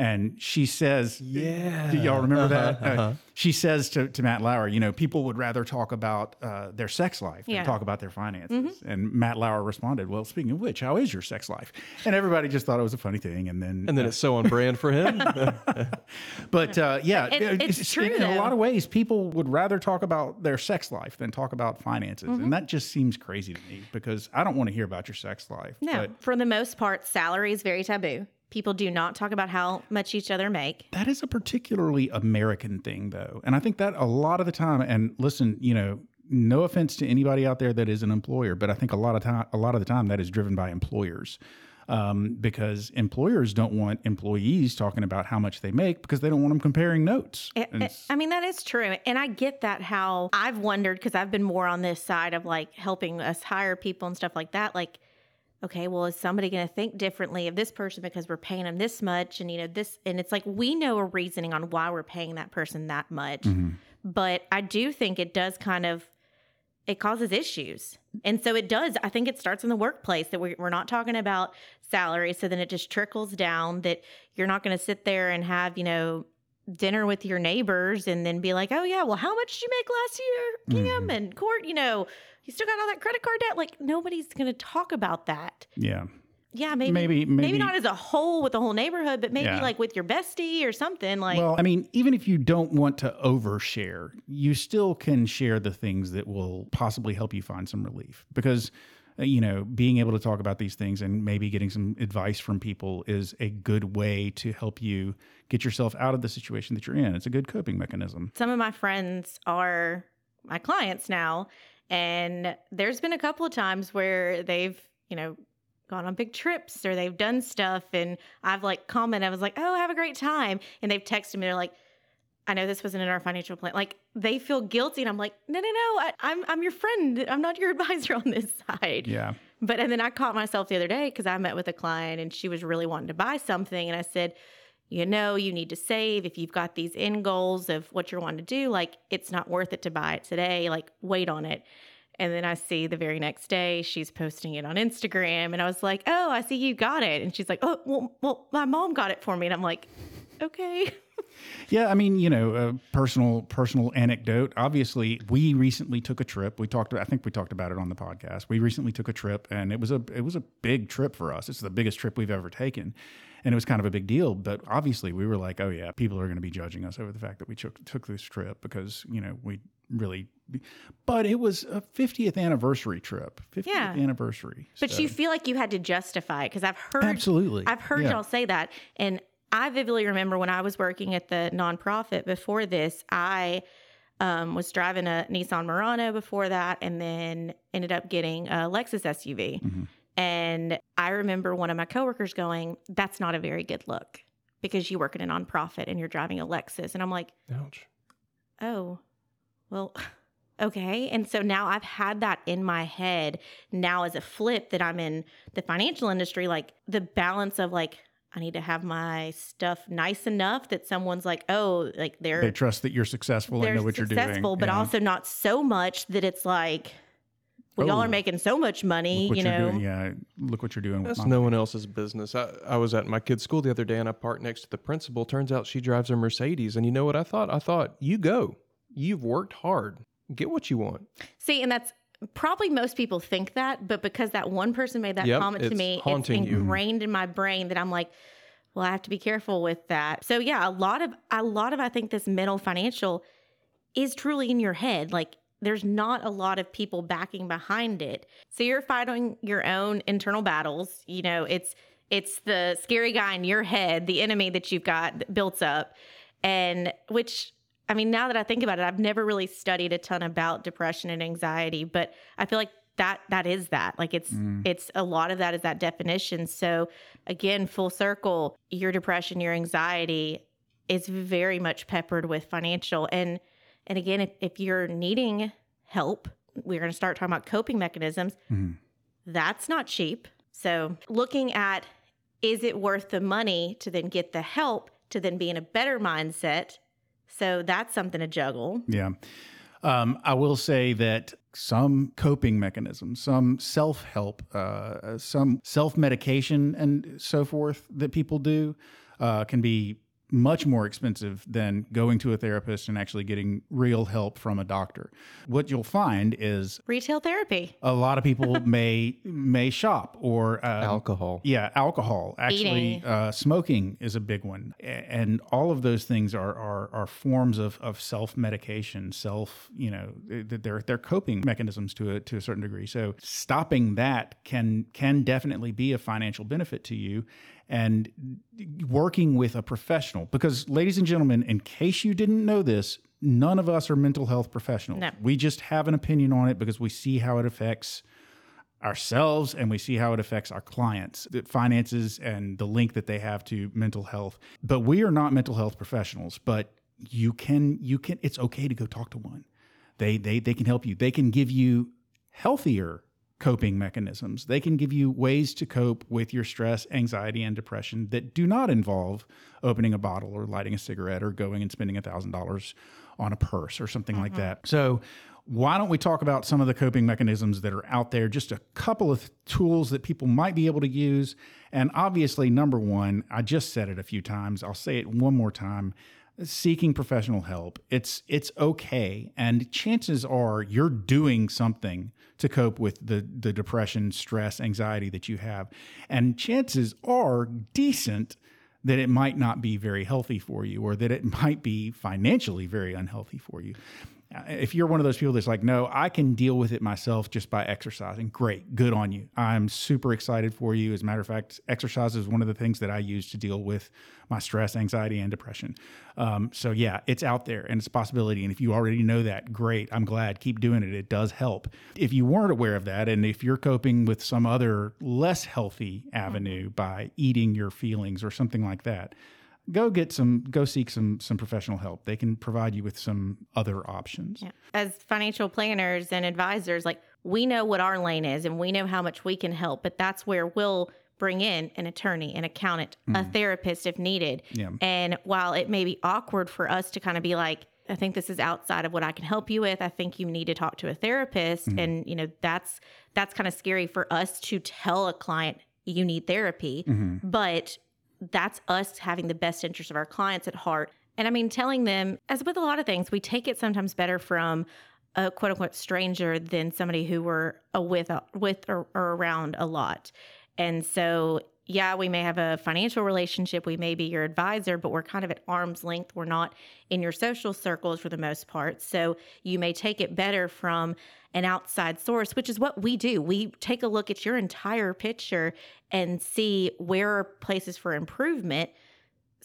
and she says, Yeah. do y'all remember that? Uh-huh, Uh, she says to, to Matt Lauer, you know, people would rather talk about uh, their sex life Yeah. than talk about their finances. And Matt Lauer responded, well, speaking of which, how is your sex life? And everybody just thought it was a funny thing. And then, And then it's so on brand for him. but uh, yeah, It- it's true, in, in a lot of ways, people would rather talk about their sex life than talk about finances. Mm-hmm. And that just seems crazy to me because I don't want to hear about your sex life. No, But for the most part, salary is very taboo. People do not talk about how much each other make. That is a particularly American thing, though. And I think that a lot of the time, and listen, you know, no offense to anybody out there that is an employer, but I think a lot of time, a lot of the time, that is driven by employers, um, because employers don't want employees talking about how much they make because they don't want them comparing notes. It- it- I mean, that is true. And I get that how I've wondered because I've been more on this side of like helping us hire people and stuff like that. Like, okay, well, is somebody going to think differently of this person because we're paying them this much? And, you know, this, and it's like we know a reasoning on why we're paying that person that much. Mm-hmm. But I do think it does kind of, it causes issues. And so it does. I think it starts in the workplace that we're, we're not talking about salary. So then it just trickles down that you're not going to sit there and have, you know, dinner with your neighbors and then be like, oh, yeah, well, how much did you make last year, Kim mm-hmm. and Cort? You know, you still got all that credit card debt. Like, nobody's going to talk about that. yeah, Yeah, maybe, Maybe- maybe, maybe- not as a whole with the whole neighborhood, but maybe Yeah. like with your bestie or something. Like, Well, I mean, even if you don't want to overshare, you still can share the things that will possibly help you find some relief because uh, you know, being able to talk about these things and maybe getting some advice from people is a good way to help you get yourself out of the situation that you're in. It's a good coping mechanism. some of my friends are my clients now and there's been a couple of times where they've you know gone on big trips or they've done stuff and i've like commented i was like oh have a great time. And they've texted me they're like i know this wasn't in our financial plan. Like they feel guilty and i'm like no no no I, i'm i'm your friend. I'm not your advisor on this side. Yeah. but and then I caught myself the other day because I met with a client and she was really wanting to buy something, and I said, you know, you need to save if you've got these end goals of what you're wanting to do. Like it's not worth it to buy it today. Like wait on it. And then I see the very next day she's posting it on Instagram, and I was like, oh, I see you got it. And she's like, oh, well, well, my mom got it for me, and I'm like, okay. Yeah, I mean, you know, a personal personal anecdote. Obviously, we recently took a trip. We talked. I think we talked about it on the podcast. We recently took a trip, and it was a it was a big trip for us. It's the biggest trip we've ever taken, and it was kind of a big deal. But obviously, we were like, oh yeah, people are going to be judging us over the fact that we took took this trip because you know we really. But it was a 50th anniversary trip. 50th Yeah. anniversary. But So- you feel like you had to justify it because I've heard Absolutely. I've heard Yeah. y'all say that, and I vividly remember when I was working at the nonprofit before this. I um, was driving a Nissan Murano before that, and then ended up getting a Lexus SUV. Mm-hmm. And I remember one of my coworkers going, "That's not a very good look." Because you work at a nonprofit and you're driving a Lexus. And I'm like, Ouch. oh, well, okay. And so now I've had that in my head now as a flip that I'm in the financial industry, like the balance of like, I need to have my stuff nice enough that someone's like, oh, like they're they trust that you're successful and know what you're doing. successful, but Yeah. also not so much that it's like, well, y'all Oh. are making so much money, you know. doing. Yeah, look what you're doing. with That's my no one else's business. I, I was at my kid's school the other day and I parked next to the principal. Turns out she drives a Mercedes. And you know what I thought? I thought, you go. You've worked hard. Get what you want. See, and that's probably most people think that, but because that one person made that Yep, comment to it's me, it's haunting you. ingrained in my brain that I'm like, well, I have to be careful with that. So yeah, a lot of a lot of I think this mental financial is truly in your head. Like there's not a lot of people backing behind it. So you're fighting your own internal battles. You know, it's it's the scary guy in your head, the enemy that you've got that built up. And which I mean, now that I think about it, I've never really studied a ton about depression and anxiety, but I feel like that that is that. Like it's mm. it's a lot of that is that definition. So again, full circle, your depression, your anxiety is very much peppered with financial. And and again, if, if you're needing help, we're gonna start talking about coping mechanisms. That's not cheap. So looking at is it worth the money to then get the help to then be in a better mindset So that's something to juggle. Yeah. Um, I will say that some coping mechanisms, some self help, uh, some self medication, and so forth that people do uh, can be much more expensive than going to a therapist and actually getting real help from a doctor. What you'll find is Retail therapy. a lot of people may may shop or um, Alcohol. yeah, alcohol. Actually, uh, smoking is a big one, and all of those things are are, are forms of, of self medication, self you know they're they're coping mechanisms to a to a certain degree. So stopping that can can definitely be a financial benefit to you, and working with a professional because, ladies and gentlemen, in case you didn't know this. None of us are mental health professionals. No. We just have an opinion on it because we see how it affects ourselves and we see how it affects our clients, the finances and the link that they have to mental health. But we are not mental health professionals, but you can you can it's okay to go talk to one. They they they can help you. They can give you healthier coping mechanisms. They can give you ways to cope with your stress, anxiety and depression that do not involve opening a bottle or lighting a cigarette or going and spending $1000 on a purse or something like mm-hmm. that. So why don't we talk about some of the coping mechanisms that are out there? Just a couple of tools that people might be able to use. And obviously, number one, I just said it a few times. I'll say it one more time. Seeking professional help. It's it's okay. And chances are you're doing something to cope with the, the depression, stress, anxiety that you have. And chances are decent that it might not be very healthy for you or that it might be financially very unhealthy for you. If you're one of those people that's like, no, I can deal with it myself just by exercising, great, good on you. I'm super excited for you. As a matter of fact, exercise is one of the things that I use to deal with my stress, anxiety, and depression. Um, so, yeah, it's out there and it's a possibility. And if you already know that, great. I'm glad. Keep doing it. It does help. If you weren't aware of that, and if you're coping with some other less healthy avenue by eating your feelings or something like that, go get some go seek some some professional help they can provide you with some other options Yeah. As financial planners and advisors, like we know what our lane is and we know how much we can help, but that's where we'll bring in an attorney, an accountant, a mm. therapist if needed. Yeah. And while it may be awkward for us to kind of be like, I think this is outside of what I can help you with. I think you need to talk to a therapist. Mm-hmm. And, you know, that's that's kind of scary for us to tell a client you need therapy. Mm-hmm. But that's us having the best interest of our clients at heart. And I mean, telling them, as with a lot of things, we take it sometimes better from a quote unquote stranger than somebody who we're with, uh, with or, or around a lot. And so, yeah, we may have a financial relationship. We may be your advisor, but we're kind of at arm's length. We're not in your social circles for the most part. So you may take it better from an outside source, which is what we do. We take a look at your entire picture and see where are places for improvement.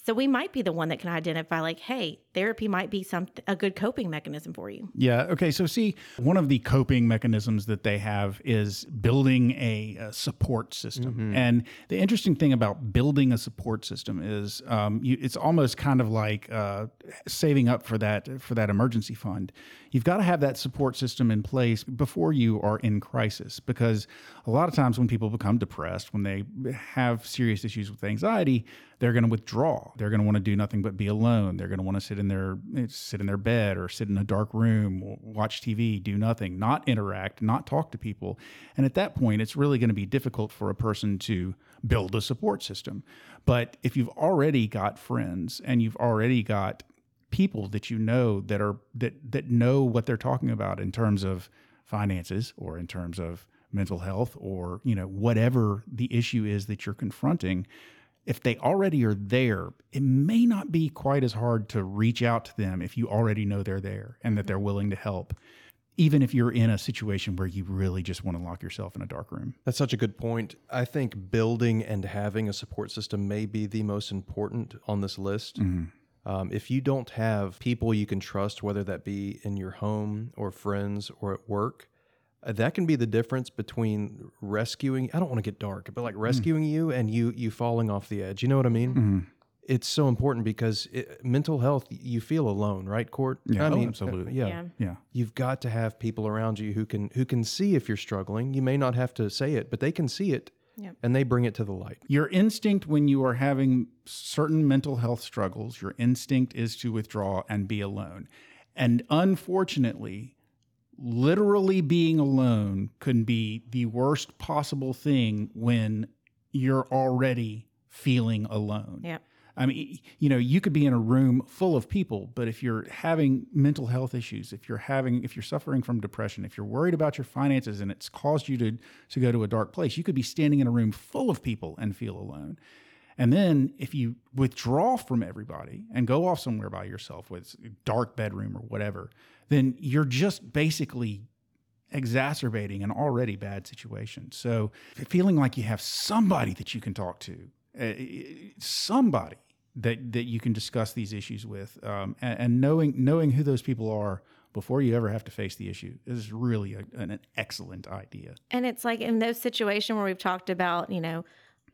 So we might be the one that can identify, like, hey, therapy might be some a good coping mechanism for you. yeah. Okay. So see one of the coping mechanisms that they have is building a, a support system. And the interesting thing about building a support system is um, you, it's almost kind of like uh, saving up for that for that emergency fund. You've got to have that support system in place before you are in crisis because a lot of times when people become depressed when they have serious issues with anxiety they're going to withdraw they're going to want to do nothing but be alone. They're going to want to sit in their eh, sit in their bed or sit in a dark room watch tv do nothing not interact not talk to people. And at that point it's really going to be difficult for a person to build a support system. But if you've already got friends and you've already got people that you know that are that that know what they're talking about in terms of finances or in terms of mental health or you know whatever the issue is that you're confronting if they already are there it may not be quite as hard to reach out to them if you already know they're there and that they're willing to help even if you're in a situation where you really just want to lock yourself in a dark room That's such a good point. I think building and having a support system may be the most important on this list. Um, if you don't have people you can trust, whether that be in your home or friends or at work, that can be the difference between rescuing. I don't want to get dark, but like rescuing you and you you falling off the edge. You know what I mean? It's so important because it, mental health. You feel alone, right, Cort? Yeah, I oh, mean, uh, absolutely. yeah. Yeah. yeah You've got to have people around you who can who can see if you're struggling. You may not have to say it, but they can see it Yep. and they bring it to the light. Your instinct when you are having certain mental health struggles, your instinct is to withdraw and be alone. And unfortunately, literally being alone can be the worst possible thing when you're already feeling alone. Yep. I mean, you know, you could be in a room full of people, but if you're having mental health issues, if you're having, if you're suffering from depression, if you're worried about your finances and it's caused you to to go to a dark place, you could be standing in a room full of people and feel alone. And then if you withdraw from everybody and go off somewhere by yourself with a dark bedroom or whatever, then you're just basically exacerbating an already bad situation. So feeling like you have somebody that you can talk to, uh, somebody that that you can discuss these issues with, um, and, and knowing knowing who those people are before you ever have to face the issue is really a, an, an excellent idea. And it's like in those situations where we've talked about, you know,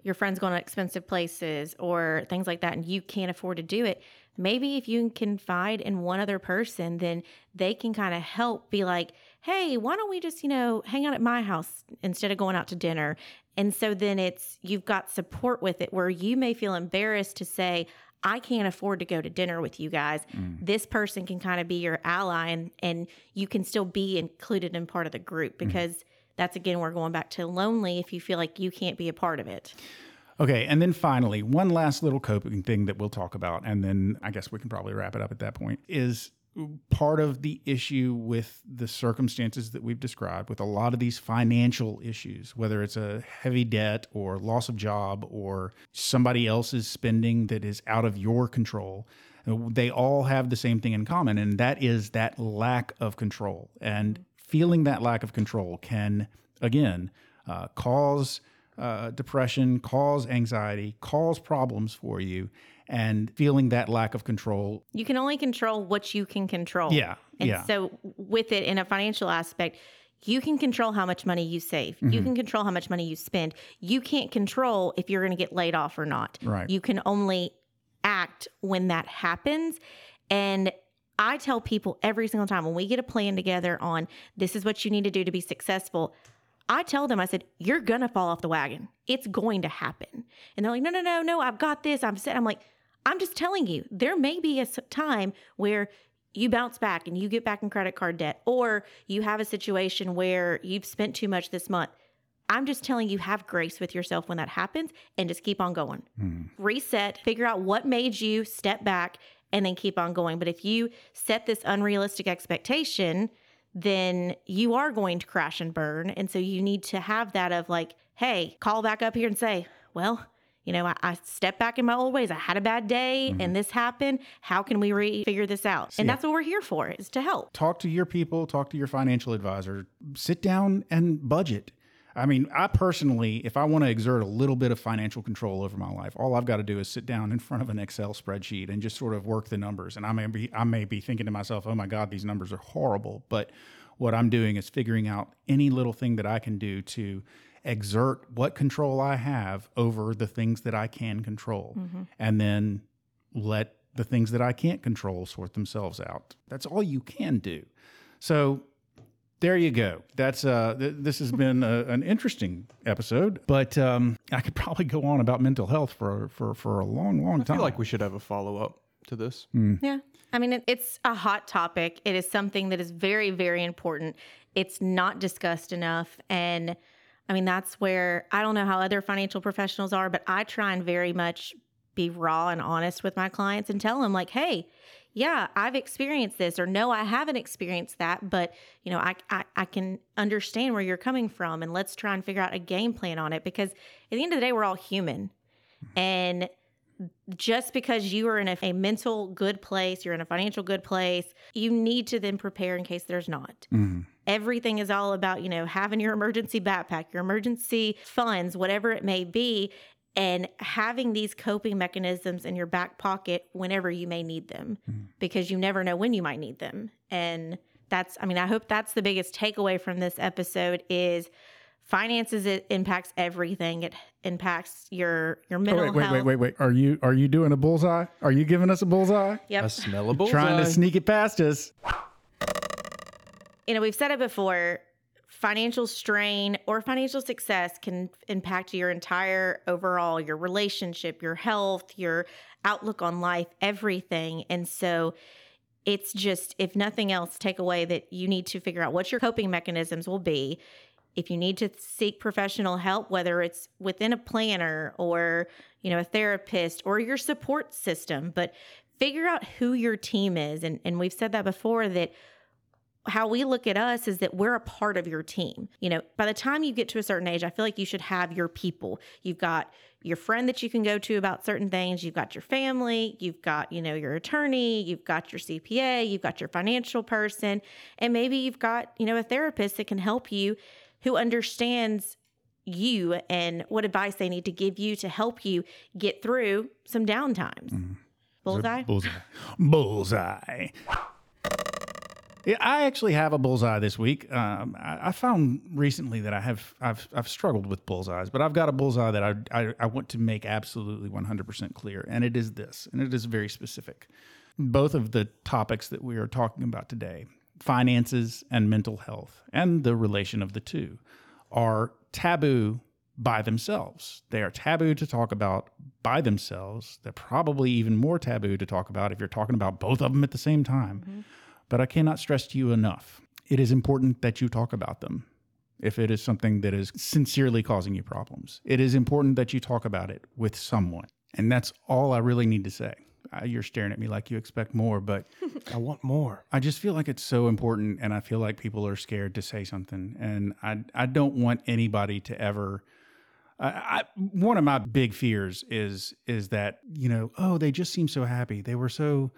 your friends going to expensive places or things like that, and you can't afford to do it. Maybe if you can confide in one other person, then they can kind of help be like, hey, why don't we just, you know, hang out at my house instead of going out to dinner? And so then it's, you've got support with it where you may feel embarrassed to say, I can't afford to go to dinner with you guys. Mm. This person can kind of be your ally and, and you can still be included in part of the group mm. because that's again, we're going back to lonely if you feel like you can't be a part of it. Okay, and then finally, one last little coping thing that we'll talk about, and then I guess we can probably wrap it up at that point, is part of the issue with the circumstances that we've described, with a lot of these financial issues, whether it's a heavy debt or loss of job or somebody else's spending that is out of your control. They all have the same thing in common, and that is that lack of control. And feeling that lack of control can, again, uh, cause uh, depression, cause anxiety, cause problems for you, and feeling that lack of control. You can only control what you can control. Yeah, And yeah. so, with it in a financial aspect, you can control how much money you save. Mm-hmm. You can control how much money you spend. You can't control if you're going to get laid off or not. Right. You can only act when that happens. And I tell people every single time when we get a plan together on this is what you need to do to be successful. I tell them, I said, you're going to fall off the wagon. It's going to happen. And they're like, no, no, no, no, I've got this. I'm set. I'm like, I'm just telling you, there may be a time where you bounce back and you get back in credit card debt, or you have a situation where you've spent too much this month. I'm just telling you, have grace with yourself when that happens and just keep on going. Mm-hmm. Reset, figure out what made you step back, and then keep on going. But if you set this unrealistic expectation, then you are going to crash and burn. And so you need to have that of like, hey, call back up here and say, well, you know, I, I stepped back in my old ways. I had a bad day mm-hmm. and this happened. How can we re- figure this out? And that's what we're here for, is to help. Talk to your people, talk to your financial advisor, sit down and budget. I mean, I personally, if I want to exert a little bit of financial control over my life, all I've got to do is sit down in front of an Excel spreadsheet and just sort of work the numbers. And I may be, I may be thinking to myself, "Oh my God, these numbers are horrible." But what I'm doing is figuring out any little thing that I can do to exert what control I have over the things that I can control, mm-hmm. and then let the things that I can't control sort themselves out. That's all you can do. So there you go. That's uh, th- this has been a, an interesting episode, but um, I could probably go on about mental health for for for a long, long time. I time. feel like we should have a follow up to this. Yeah. I mean, it, it's a hot topic. It is something that is very, very important. It's not discussed enough. And I mean, that's where I don't know how other financial professionals are, but I try and very much be raw and honest with my clients and tell them, like, hey, yeah, I've experienced this, or no, I haven't experienced that, but you know, I, I I can understand where you're coming from, and let's try and figure out a game plan on it because at the end of the day, we're all human, mm-hmm. and just because you are in a, a mental good place, you're in a financial good place, you need to then prepare in case there's not. Mm-hmm. Everything is all about, you know, having your emergency backpack, your emergency funds, whatever it may be, and having these coping mechanisms in your back pocket whenever you may need them hmm. because you never know when you might need them. And that's, I mean, I hope that's the biggest takeaway from this episode is finances it impacts everything it impacts your your Oh, mental wait, wait, health wait, wait, wait. Are you are you doing a bullseye? Are you giving us a bullseye? Yep. A smellable. Trying to sneak it past us. you know, we've said it before financial strain or financial success can impact your entire overall your relationship, your health, your outlook on life, everything. And so it's just if nothing else take away that you need to figure out what your coping mechanisms will be if you need to seek professional help whether it's within a planner or you know a therapist or your support system but figure out who your team is and, and we've said that before that how we look at us is that we're a part of your team. You know, by the time you get to a certain age, I feel like you should have your people. You've got your friend that you can go to about certain things, you've got your family, you've got, you know, your attorney, you've got your CPA, you've got your financial person, and maybe you've got, you know, a therapist that can help you who understands you and what advice they need to give you to help you get through some downtimes. Mm. Bullseye? Bullseye. Bullseye. Yeah, I actually have a bullseye this week. Um, I, I, found recently that I have I've I've struggled with bullseyes, but I've got a bullseye that I I, I want to make absolutely 100% clear, and it is this, and it is very specific. Both of the topics that we are talking about today, finances and mental health, and the relation of the two, are taboo by themselves. They are taboo to talk about by themselves. They're probably even more taboo to talk about if you're talking about both of them at the same time. Mm-hmm. But I cannot stress to you enough it is important that you talk about them if it is something that is sincerely causing you problems. It is important that you talk about it with someone. And that's all I really need to say. You're staring at me like you expect more, but I want more. I just feel like it's so important, and I feel like people are scared to say something. And I, I don't want anybody to ever. I, I, one of my big fears is is that you know, oh, they just seem so happy. They were so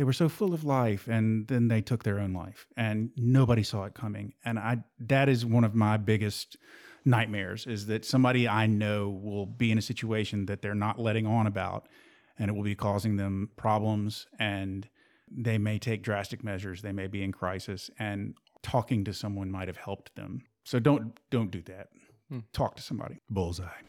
they were so full of life and then they took their own life and nobody saw it coming. And i that is one of my biggest nightmares is that somebody i know will be in a situation that they're not letting on about and it will be causing them problems and they may take drastic measures they may be in crisis and talking to someone might have helped them. So don't don't do that. Hmm. talk to somebody. Bullseye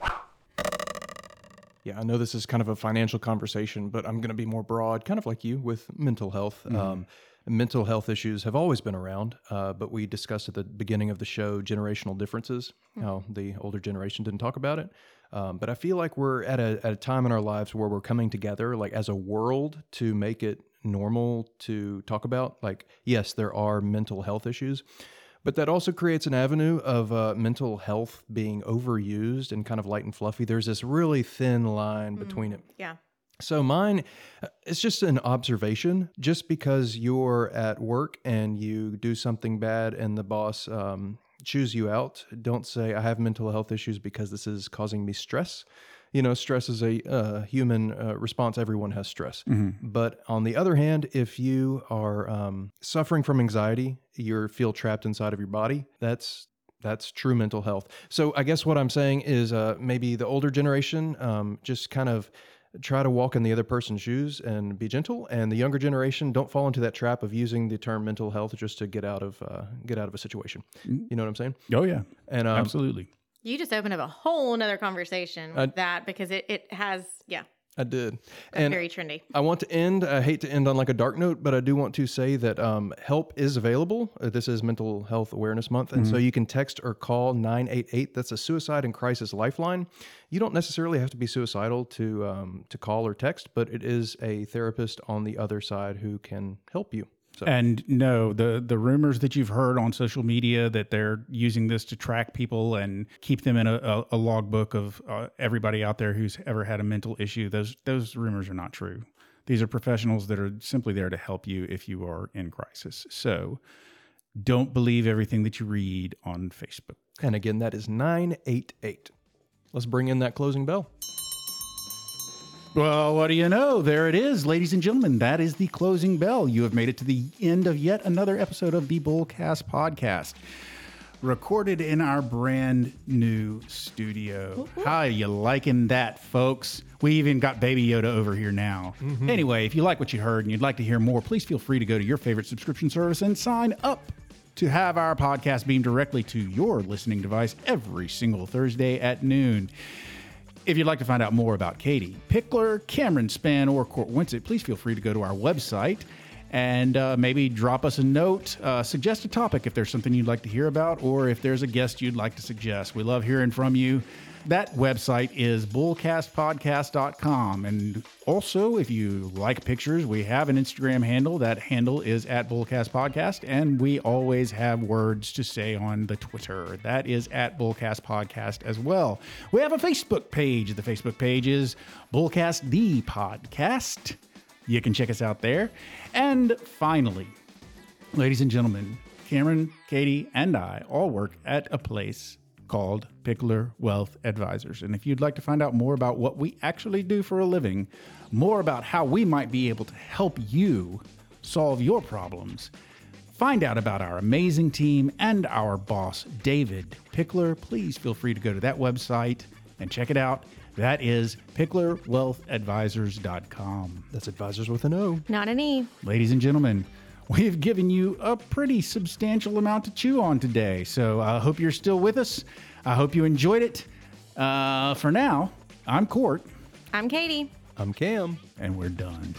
yeah, I know this is kind of a financial conversation, but I'm going to be more broad, kind of like you with mental health. Mm-hmm. Um, mental health issues have always been around, uh, but we discussed at the beginning of the show generational differences, mm-hmm. how the older generation didn't talk about it. Um, but I feel like we're at a, at a time in our lives where we're coming together, like as a world, to make it normal to talk about. Like, yes, there are mental health issues, but that also creates an avenue of uh, mental health being overused and kind of light and fluffy. There's this really thin line between mm, it. Yeah. So mine, uh, it's just an observation. Just because you're at work and you do something bad and the boss um, chews you out, don't say I have mental health issues because this is causing me stress you know, stress is a uh, human uh, response. Everyone has stress. Mm-hmm. But on the other hand, if you are um, suffering from anxiety, you feel trapped inside of your body. That's that's true mental health. So I guess what I'm saying is uh, maybe the older generation um, just kind of try to walk in the other person's shoes and be gentle and the younger generation don't fall into that trap of using the term mental health just to get out of uh, get out of a situation mm-hmm. you know what i'm saying oh yeah and um, absolutely you just opened up a whole nother conversation with I, that because it, it has, yeah. I did. and very trendy. I want to end, I hate to end on like a dark note, but I do want to say that um, help is available. Uh, this is Mental Health Awareness Month. And mm-hmm. so you can text or call 988. That's a suicide and crisis lifeline. You don't necessarily have to be suicidal to, um, to call or text, but it is a therapist on the other side who can help you. So. And no, the the rumors that you've heard on social media that they're using this to track people and keep them in a, a, a logbook of uh, everybody out there who's ever had a mental issue, those those rumors are not true. These are professionals that are simply there to help you if you are in crisis. So don't believe everything that you read on Facebook. And again, that is 988. Let's bring in that closing bell. Well, what do you know? There it is, ladies and gentlemen. That is the closing bell. You have made it to the end of yet another episode of the Bullcast podcast, recorded in our brand new studio. How you liking that, folks? We even got Baby Yoda over here now. Mm-hmm. Anyway, if you like what you heard and you'd like to hear more, please feel free to go to your favorite subscription service and sign up to have our podcast beamed directly to your listening device every single Thursday at noon. If you'd like to find out more about Katie Pickler, Cameron Spann, or Cort Winsett, please feel free to go to our website and uh, maybe drop us a note, uh, suggest a topic if there's something you'd like to hear about, or if there's a guest you'd like to suggest. We love hearing from you. That website is bullcastpodcast.com. And also, if you like pictures, we have an Instagram handle. That handle is at bullcastpodcast. And we always have words to say on the Twitter. That is at bullcastpodcast as well. We have a Facebook page. The Facebook page is Bullcast the Podcast. You can check us out there. And finally, ladies and gentlemen, Cameron, Katie, and I all work at a place called Pickler Wealth Advisors. And if you'd like to find out more about what we actually do for a living, more about how we might be able to help you solve your problems, find out about our amazing team and our boss, David Pickler, please feel free to go to that website and check it out. That is picklerwealthadvisors.com. That's advisors with an O. Not an E. Ladies and gentlemen, we've given you a pretty substantial amount to chew on today. So I hope you're still with us. I hope you enjoyed it. Uh, for now, I'm Cort, I'm Katie. I'm Cam. and we're done.